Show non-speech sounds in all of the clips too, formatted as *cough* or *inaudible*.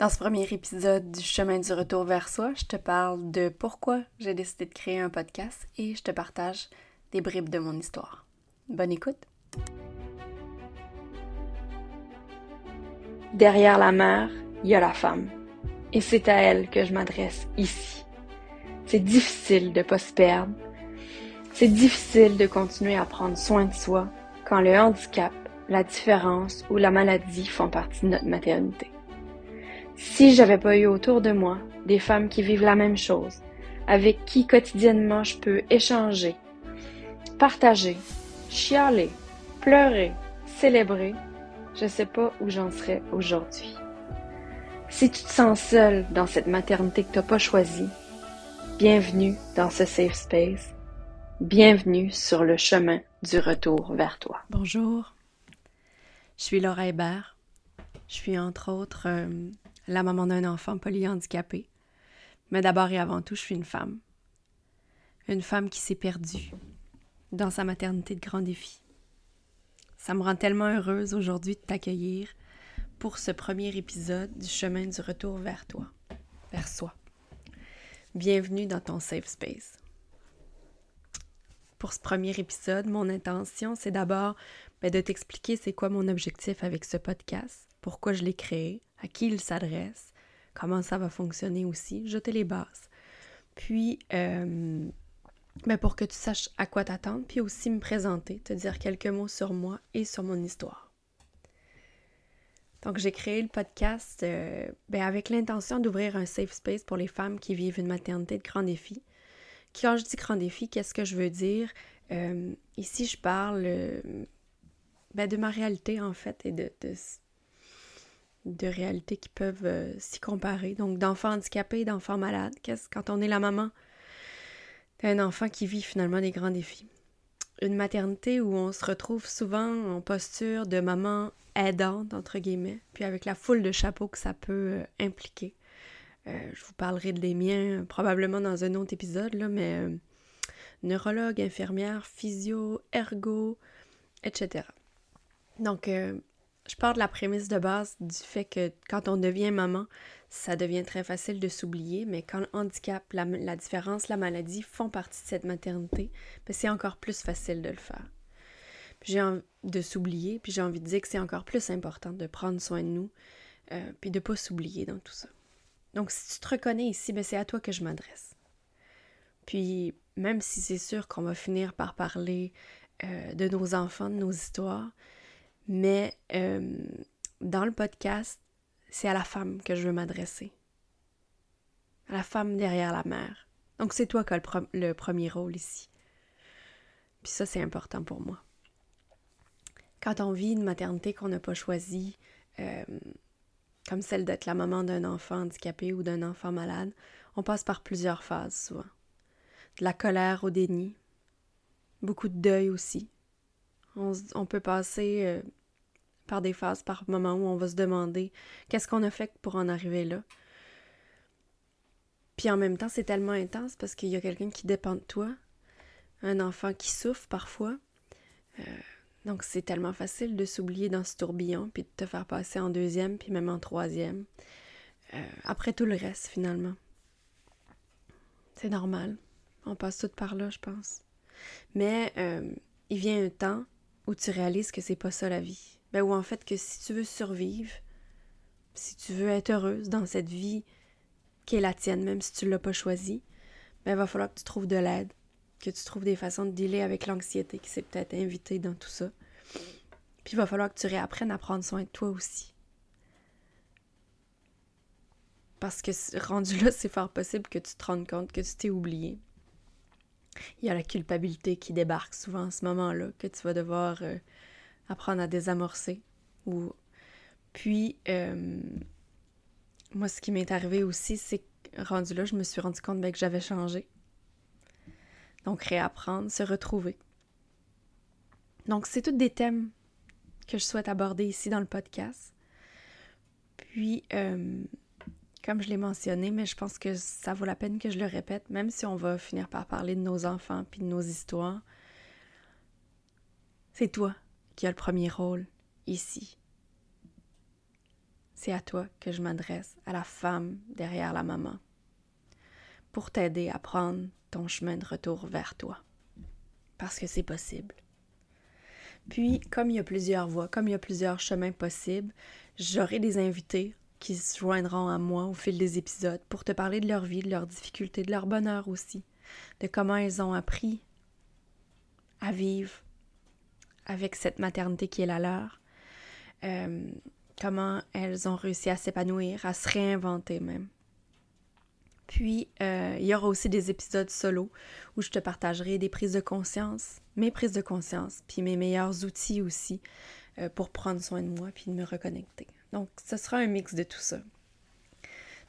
Dans ce premier épisode du chemin du retour vers soi, je te parle de pourquoi j'ai décidé de créer un podcast et je te partage des bribes de mon histoire. Bonne écoute! Derrière la mère, il y a la femme. Et c'est à elle que je m'adresse ici. C'est difficile de pas se perdre. C'est difficile de continuer à prendre soin de soi quand le handicap, la différence ou la maladie font partie de notre maternité. Si j'avais pas eu autour de moi des femmes qui vivent la même chose, avec qui quotidiennement je peux échanger, partager, chialer, pleurer, célébrer, je sais pas où j'en serais aujourd'hui. Si tu te sens seule dans cette maternité que t'as pas choisie, bienvenue dans ce safe space. Bienvenue sur le chemin du retour vers toi. Bonjour, je suis Laura Hébert. Je suis entre autres euh, la maman d'un enfant polyhandicapé. Mais d'abord et avant tout, je suis une femme. Une femme qui s'est perdue dans sa maternité de grand défi. Ça me rend tellement heureuse aujourd'hui de t'accueillir pour ce premier épisode du chemin du retour vers toi, vers soi. Bienvenue dans ton safe space. Pour ce premier épisode, mon intention, c'est d'abord ben, de t'expliquer c'est quoi mon objectif avec ce podcast, pourquoi je l'ai créé, à qui il s'adresse, comment ça va fonctionner aussi, jeter les bases. Puis, euh, ben pour que tu saches à quoi t'attendre, puis aussi me présenter, te dire quelques mots sur moi et sur mon histoire. Donc, j'ai créé le podcast euh, ben, avec l'intention d'ouvrir un safe space pour les femmes qui vivent une maternité de grand défi. Quand je dis grand défi, qu'est-ce que je veux dire? Euh, ici, je parle ben, de ma réalité, en fait, et de, de, de réalités qui peuvent euh, s'y comparer. Donc, d'enfants handicapés, d'enfants malades. Qu'est-ce quand on est la maman d'un enfant qui vit finalement des grands défis? Une maternité où on se retrouve souvent en posture de maman aidante, entre guillemets, puis avec la foule de chapeaux que ça peut euh, impliquer. Euh, je vous parlerai des miens probablement dans un autre épisode, là, mais neurologue, infirmière, physio, ergo, etc. Donc, je pars de la prémisse de base du fait que quand on devient maman, ça devient très facile de s'oublier, mais quand le handicap, la, différence, la maladie font partie de cette maternité, ben, c'est encore plus facile de le faire. J'ai envie de s'oublier, puis j'ai envie de dire que c'est encore plus important de prendre soin de nous, euh, puis de ne pas s'oublier dans tout ça. Donc, si tu te reconnais ici, ben, c'est à toi que je m'adresse. Puis, même si c'est sûr qu'on va finir par parler euh, de nos enfants, de nos histoires, mais euh, dans le podcast, c'est à la femme que je veux m'adresser. À la femme derrière la mère. Donc c'est toi qui as le, premier rôle ici. Puis ça, c'est important pour moi. Quand on vit une maternité qu'on n'a pas choisie, euh, comme celle d'être la maman d'un enfant handicapé ou d'un enfant malade, on passe par plusieurs phases souvent. De la colère au déni, beaucoup de deuil aussi. On, peut passer euh, par des phases, par moments où on va se demander qu'est-ce qu'on a fait pour en arriver là. Puis en même temps, c'est tellement intense parce qu'il y a quelqu'un qui dépend de toi, un enfant qui souffre parfois. Euh, donc c'est tellement facile de s'oublier dans ce tourbillon, puis de te faire passer en deuxième, puis même en troisième. Euh, après tout le reste, finalement. C'est normal. On passe tout par là, je pense. Mais euh, il vient un temps où tu réalises que c'est pas ça la vie. Ben, ou en fait que si tu veux survivre, si tu veux être heureuse dans cette vie qui est la tienne, même si tu ne l'as pas choisie, ben, il va falloir que tu trouves de l'aide, que tu trouves des façons de dealer avec l'anxiété qui s'est peut-être invitée dans tout ça. Puis il va falloir que tu réapprennes à prendre soin de toi aussi. Parce que rendu là, c'est fort possible que tu te rendes compte que tu t'es oublié. Il y a la culpabilité qui débarque souvent à ce moment-là, que tu vas devoir euh, apprendre à désamorcer. Ou... Puis, euh, moi, ce qui m'est arrivé aussi, c'est que rendu là, je me suis rendu compte ben, que j'avais changé. Donc, réapprendre, se retrouver. Donc, c'est tous des thèmes que je souhaite aborder ici dans le podcast. Puis, euh, comme je l'ai mentionné, mais je pense que ça vaut la peine que je le répète, même si on va finir par parler de nos enfants puis de nos histoires. C'est toi qui a le premier rôle ici. c'est à toi que je m'adresse, à la femme derrière la maman, pour t'aider à prendre ton chemin de retour vers toi. Parce que c'est possible. Puis, comme il y a plusieurs voies, comme il y a plusieurs chemins possibles, j'aurai des invités qui se joindront à moi au fil des épisodes pour te parler de leur vie, de leurs difficultés, de leur bonheur aussi, de comment elles ont appris à vivre avec cette maternité qui est la leur, euh, comment elles ont réussi à s'épanouir, à se réinventer même. Puis, euh, il y aura aussi des épisodes solo où je te partagerai des prises de conscience, mes prises de conscience, puis mes meilleurs outils aussi euh, pour prendre soin de moi puis de me reconnecter. Donc, ce sera un mix de tout ça.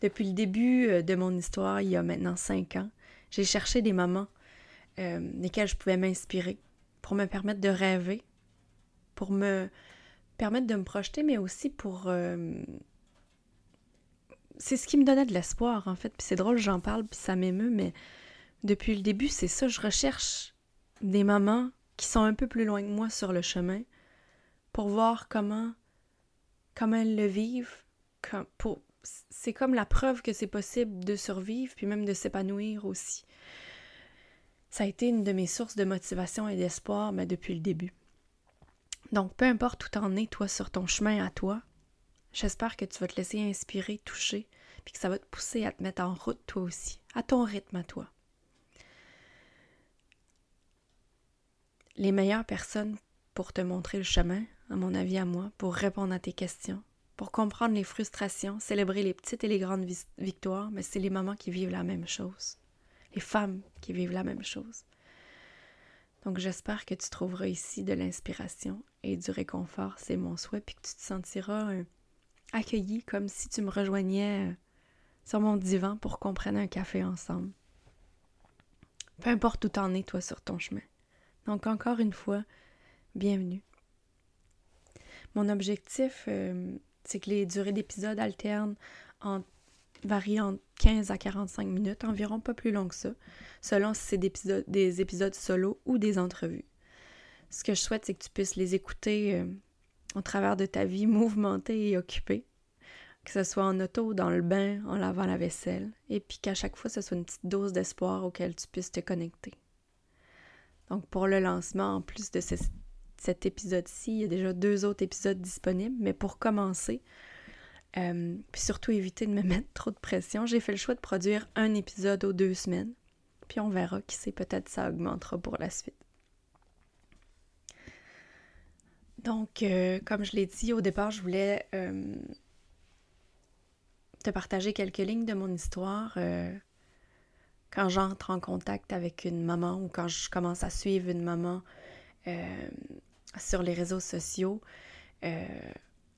Depuis le début euh, de mon histoire, il y a maintenant cinq ans, j'ai cherché des moments desquels je pouvais m'inspirer pour me permettre de rêver, pour me permettre de me projeter, mais aussi pour... Euh, c'est ce qui me donnait de l'espoir, en fait. Puis c'est drôle, j'en parle, puis ça m'émeut, mais depuis le début, c'est ça. Je recherche des mamans qui sont un peu plus loin que moi sur le chemin pour voir comment, comment elles le vivent. pour, c'est comme la preuve que c'est possible de survivre, puis même de s'épanouir aussi. Ça a été une de mes sources de motivation et d'espoir, mais depuis le début. Donc, peu importe où t'en es, toi, sur ton chemin à toi, j'espère que tu vas te laisser inspirer, toucher, puis que ça va te pousser à te mettre en route toi aussi, à ton rythme à toi. Les meilleures personnes pour te montrer le chemin, à mon avis à moi, pour répondre à tes questions, pour comprendre les frustrations, célébrer les petites et les grandes victoires, mais c'est les mamans qui vivent la même chose, les femmes qui vivent la même chose. Donc j'espère que tu trouveras ici de l'inspiration et du réconfort, c'est mon souhait, puis que tu te sentiras euh, accueilli comme si tu me rejoignais euh, sur mon divan pour qu'on prenne un café ensemble. Peu importe où t'en es, toi, sur ton chemin. Donc encore une fois, bienvenue. Mon objectif, euh, c'est que les durées d'épisode alternent en varie entre 15 à 45 minutes, environ pas plus long que ça, selon si c'est des épisodes, des épisodes solo ou des entrevues. Ce que je souhaite, c'est que tu puisses les écouter euh, au travers de ta vie mouvementée et occupée, que ce soit en auto, dans le bain, en lavant la vaisselle, et puis qu'à chaque fois, ce soit une petite dose d'espoir auquel tu puisses te connecter. Donc pour le lancement, en plus de cet épisode-ci, il y a déjà deux autres épisodes disponibles, mais pour commencer, euh, puis surtout éviter de me *laughs* mettre trop de pression. J'ai fait le choix de produire un épisode aux deux semaines. Puis on verra qui sait, peut-être ça augmentera pour la suite. Donc, euh, comme je l'ai dit au départ, je voulais euh, te partager quelques lignes de mon histoire quand j'entre en contact avec une maman ou quand je commence à suivre une maman sur les réseaux sociaux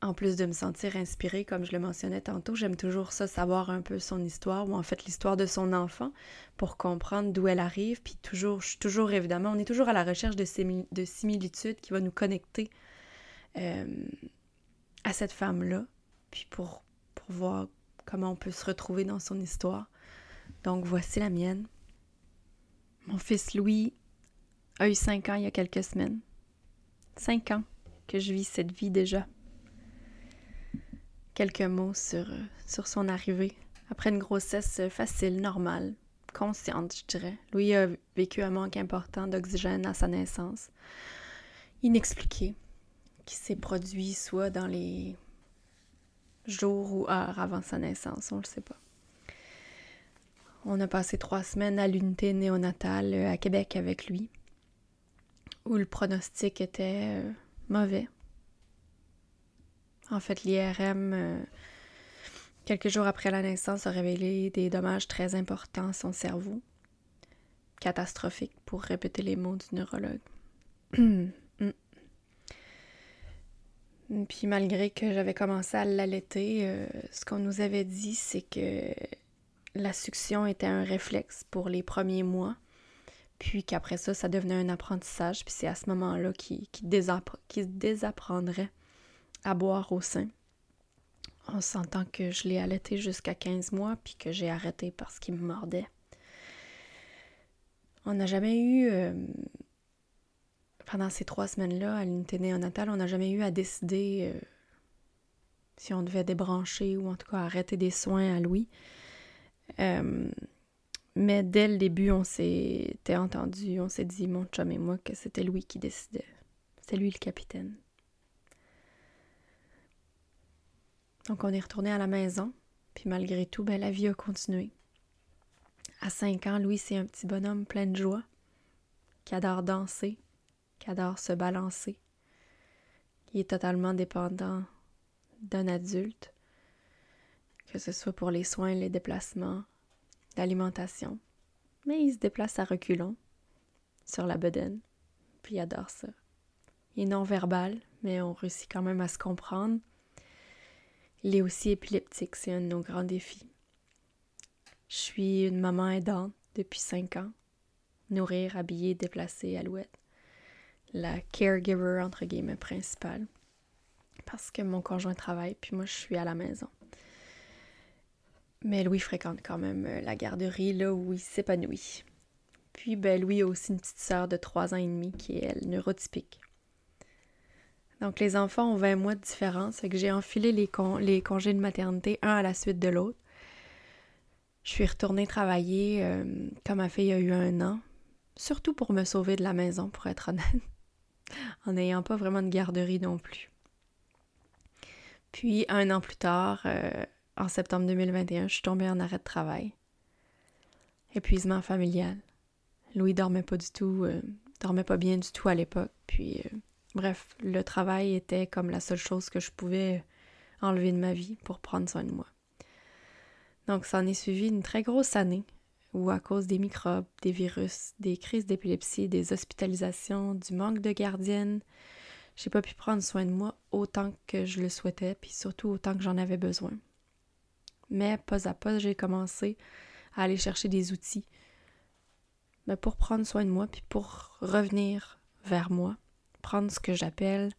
en plus de me sentir inspirée, comme je le mentionnais tantôt, j'aime toujours ça, savoir un peu son histoire, ou en fait l'histoire de son enfant, pour comprendre d'où elle arrive. Puis toujours, je suis toujours évidemment, on est toujours à la recherche de, de similitudes qui va nous connecter euh, à cette femme-là, puis pour voir comment on peut se retrouver dans son histoire. Donc voici la mienne. Mon fils Louis a eu cinq ans il y a quelques semaines. Cinq ans que je vis cette vie déjà quelques mots sur, euh, sur son arrivée. Après une grossesse facile, normale, consciente, je dirais. Louis a vécu un manque important d'oxygène à sa naissance, inexpliqué, qui s'est produit soit dans les jours ou heures avant sa naissance, on ne le sait pas. On a passé trois semaines à l'unité néonatale euh, à Québec avec lui, où le pronostic était euh, mauvais. En fait, l'IRM, euh, quelques jours après la naissance, a révélé des dommages très importants à son cerveau. Catastrophique, pour répéter les mots du neurologue. *clears throat* Puis malgré que j'avais commencé à l'allaiter, euh, ce qu'on nous avait dit, c'est que la succion était un réflexe pour les premiers mois, puis qu'après ça, ça devenait un apprentissage, puis c'est à ce moment-là qu'il désapprendrait à boire au sein. En sentant que je l'ai allaité jusqu'à 15 mois, puis que j'ai arrêté parce qu'il me mordait. On n'a jamais eu, euh, pendant ces trois semaines-là, à l'unité néonatale, on n'a jamais eu à décider euh, si on devait débrancher ou en tout cas arrêter des soins à Louis. Euh, mais dès le début, on s'était entendu, on s'est dit, mon chum et moi, que c'était Louis qui décidait. C'est lui le capitaine. Donc on est retourné à la maison, puis malgré tout, ben, la vie a continué. À 5 ans, Louis, c'est un petit bonhomme plein de joie, qui adore danser, qui adore se balancer, qui est totalement dépendant d'un adulte, que ce soit pour les soins, les déplacements, l'alimentation. Mais il se déplace à reculons sur la bedaine, puis il adore ça. Il est non-verbal, mais on réussit quand même à se comprendre. Il est aussi épileptique, c'est un de nos grands défis. Je suis une maman aidante depuis cinq ans. Nourrir, habiller, déplacer, alouette. La caregiver, entre guillemets, principale. Parce que mon conjoint travaille, puis moi, je suis à la maison. Mais Louis fréquente quand même euh, la garderie, là où il s'épanouit. Puis, ben, Louis a aussi une petite sœur de trois ans et demi qui est, elle, neurotypique. Donc, les enfants ont 20 mois de différence, fait que j'ai enfilé les, congés de maternité un à la suite de l'autre. Je suis retournée travailler euh, quand ma fille a eu un an, surtout pour me sauver de la maison, pour être honnête, *laughs* en n'ayant pas vraiment de garderie non plus. Puis, un an plus tard, euh, en septembre 2021, je suis tombée en arrêt de travail. Épuisement familial. Louis dormait pas du tout, euh, dormait pas bien du tout à l'époque. Puis, euh, bref, le travail était comme la seule chose que je pouvais enlever de ma vie pour prendre soin de moi. Donc, ça en est suivi une très grosse année où, à cause des microbes, des virus, des crises d'épilepsie, des hospitalisations, du manque de gardienne, j'ai pas pu prendre soin de moi autant que je le souhaitais, puis surtout autant que j'en avais besoin. Mais pas à pas, j'ai commencé à aller chercher des outils pour prendre soin de moi, puis pour revenir vers moi, prendre ce que j'appelle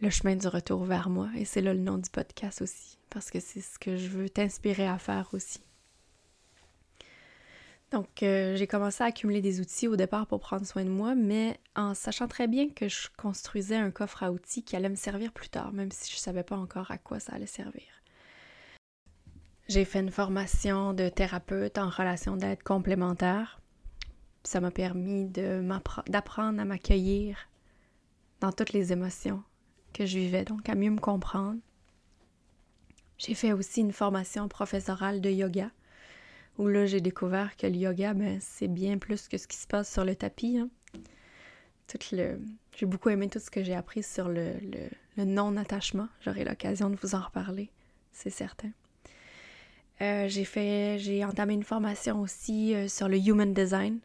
le chemin du retour vers moi. Et c'est là le nom du podcast aussi, parce que c'est ce que je veux t'inspirer à faire aussi. Donc, euh, j'ai commencé à accumuler des outils au départ pour prendre soin de moi, mais en sachant très bien que je construisais un coffre à outils qui allait me servir plus tard, même si je ne savais pas encore à quoi ça allait servir. J'ai fait une formation de thérapeute en relation d'aide complémentaire. Ça m'a permis d'apprendre à m'accueillir dans toutes les émotions que je vivais, donc à mieux me comprendre. J'ai fait aussi une formation professorale de yoga, où là j'ai découvert que le yoga, ben, c'est bien plus que ce qui se passe sur le tapis. Hein. J'ai beaucoup aimé tout ce que j'ai appris sur le non-attachement. J'aurai l'occasion de vous en reparler, c'est certain. Euh, j'ai fait, j'ai entamé une formation aussi euh, sur le Human Design,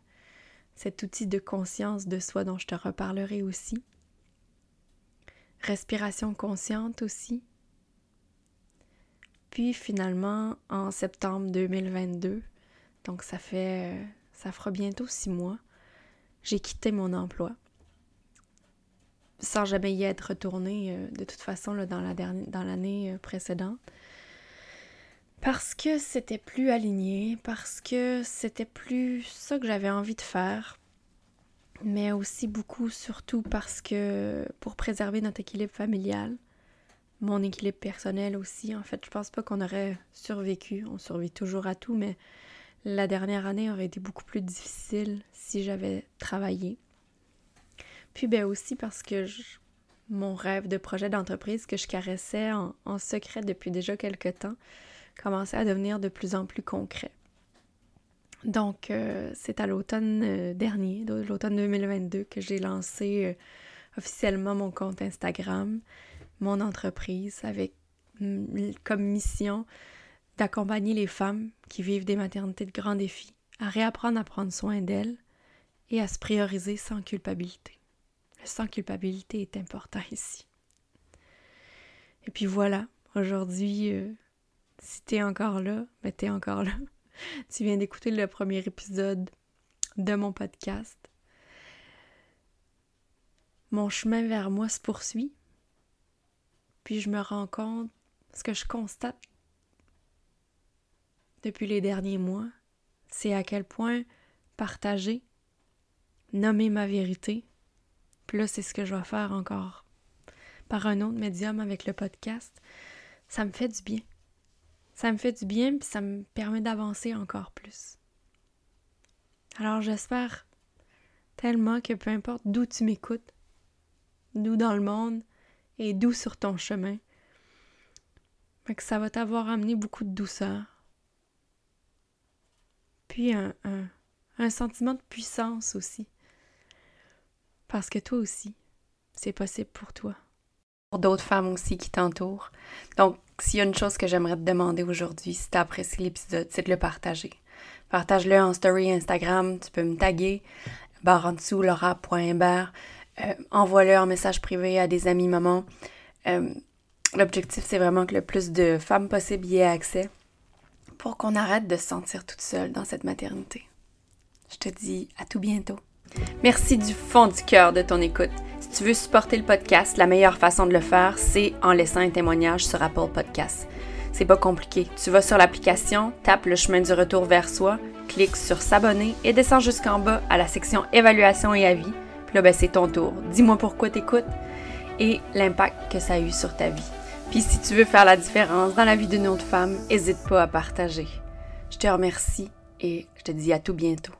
cet outil de conscience de soi dont je te reparlerai aussi. Respiration consciente aussi. Puis finalement, en septembre 2022, donc ça fait, euh, ça fera bientôt six mois, j'ai quitté mon emploi. Sans jamais y être retournée de toute façon là, dans l'année précédente. Parce que c'était plus aligné, parce que c'était plus ça que j'avais envie de faire, mais aussi beaucoup surtout parce que pour préserver notre équilibre familial, mon équilibre personnel aussi, en fait, je pense pas qu'on aurait survécu, on survit toujours à tout, mais la dernière année aurait été beaucoup plus difficile si j'avais travaillé. Puis ben aussi parce que mon rêve de projet d'entreprise que je caressais en, en secret depuis déjà quelques temps, commençait à devenir de plus en plus concret. Donc, euh, c'est à l'automne euh, dernier, l'automne 2022, que j'ai lancé euh, officiellement mon compte Instagram, mon entreprise, avec mm, comme mission d'accompagner les femmes qui vivent des maternités de grands défis à réapprendre à prendre soin d'elles et à se prioriser sans culpabilité. Le sans culpabilité est important ici. Et puis voilà, aujourd'hui, si t'es encore là, ben t'es encore là. *laughs* tu viens d'écouter le premier épisode de mon podcast. Mon chemin vers moi se poursuit. Puis je me rends compte, ce que je constate depuis les derniers mois, c'est à quel point partager, nommer ma vérité, puis là c'est ce que je vais faire encore par un autre médium avec le podcast, ça me fait du bien. Ça me fait du bien, puis ça me permet d'avancer encore plus. Alors j'espère tellement que peu importe d'où tu m'écoutes, d'où dans le monde et d'où sur ton chemin, que ça va t'avoir amené beaucoup de douceur. Puis un, un, un sentiment de puissance aussi. Parce que toi aussi, c'est possible pour toi. Pour d'autres femmes aussi qui t'entourent. Donc, s'il y a une chose que j'aimerais te demander aujourd'hui, si tu apprécié l'épisode, c'est de le partager. Partage-le en story Instagram, tu peux me taguer, barre en dessous, laura.hébert. Euh, envoie-le en message privé à des amis mamans. Euh, l'objectif, c'est vraiment que le plus de femmes possible y aient accès pour qu'on arrête de se sentir toute seule dans cette maternité. Je te dis à tout bientôt. Merci du fond du cœur de ton écoute. Tu veux supporter le podcast, la meilleure façon de le faire, c'est en laissant un témoignage sur Apple Podcasts. C'est pas compliqué. Tu vas sur l'application, tapes le chemin du retour vers soi, clique sur s'abonner et descends jusqu'en bas à la section évaluation et avis. Puis là, ben, c'est ton tour. Dis-moi pourquoi t'écoutes et l'impact que ça a eu sur ta vie. Puis si tu veux faire la différence dans la vie d'une autre femme, n'hésite pas à partager. Je te remercie et je te dis à tout bientôt.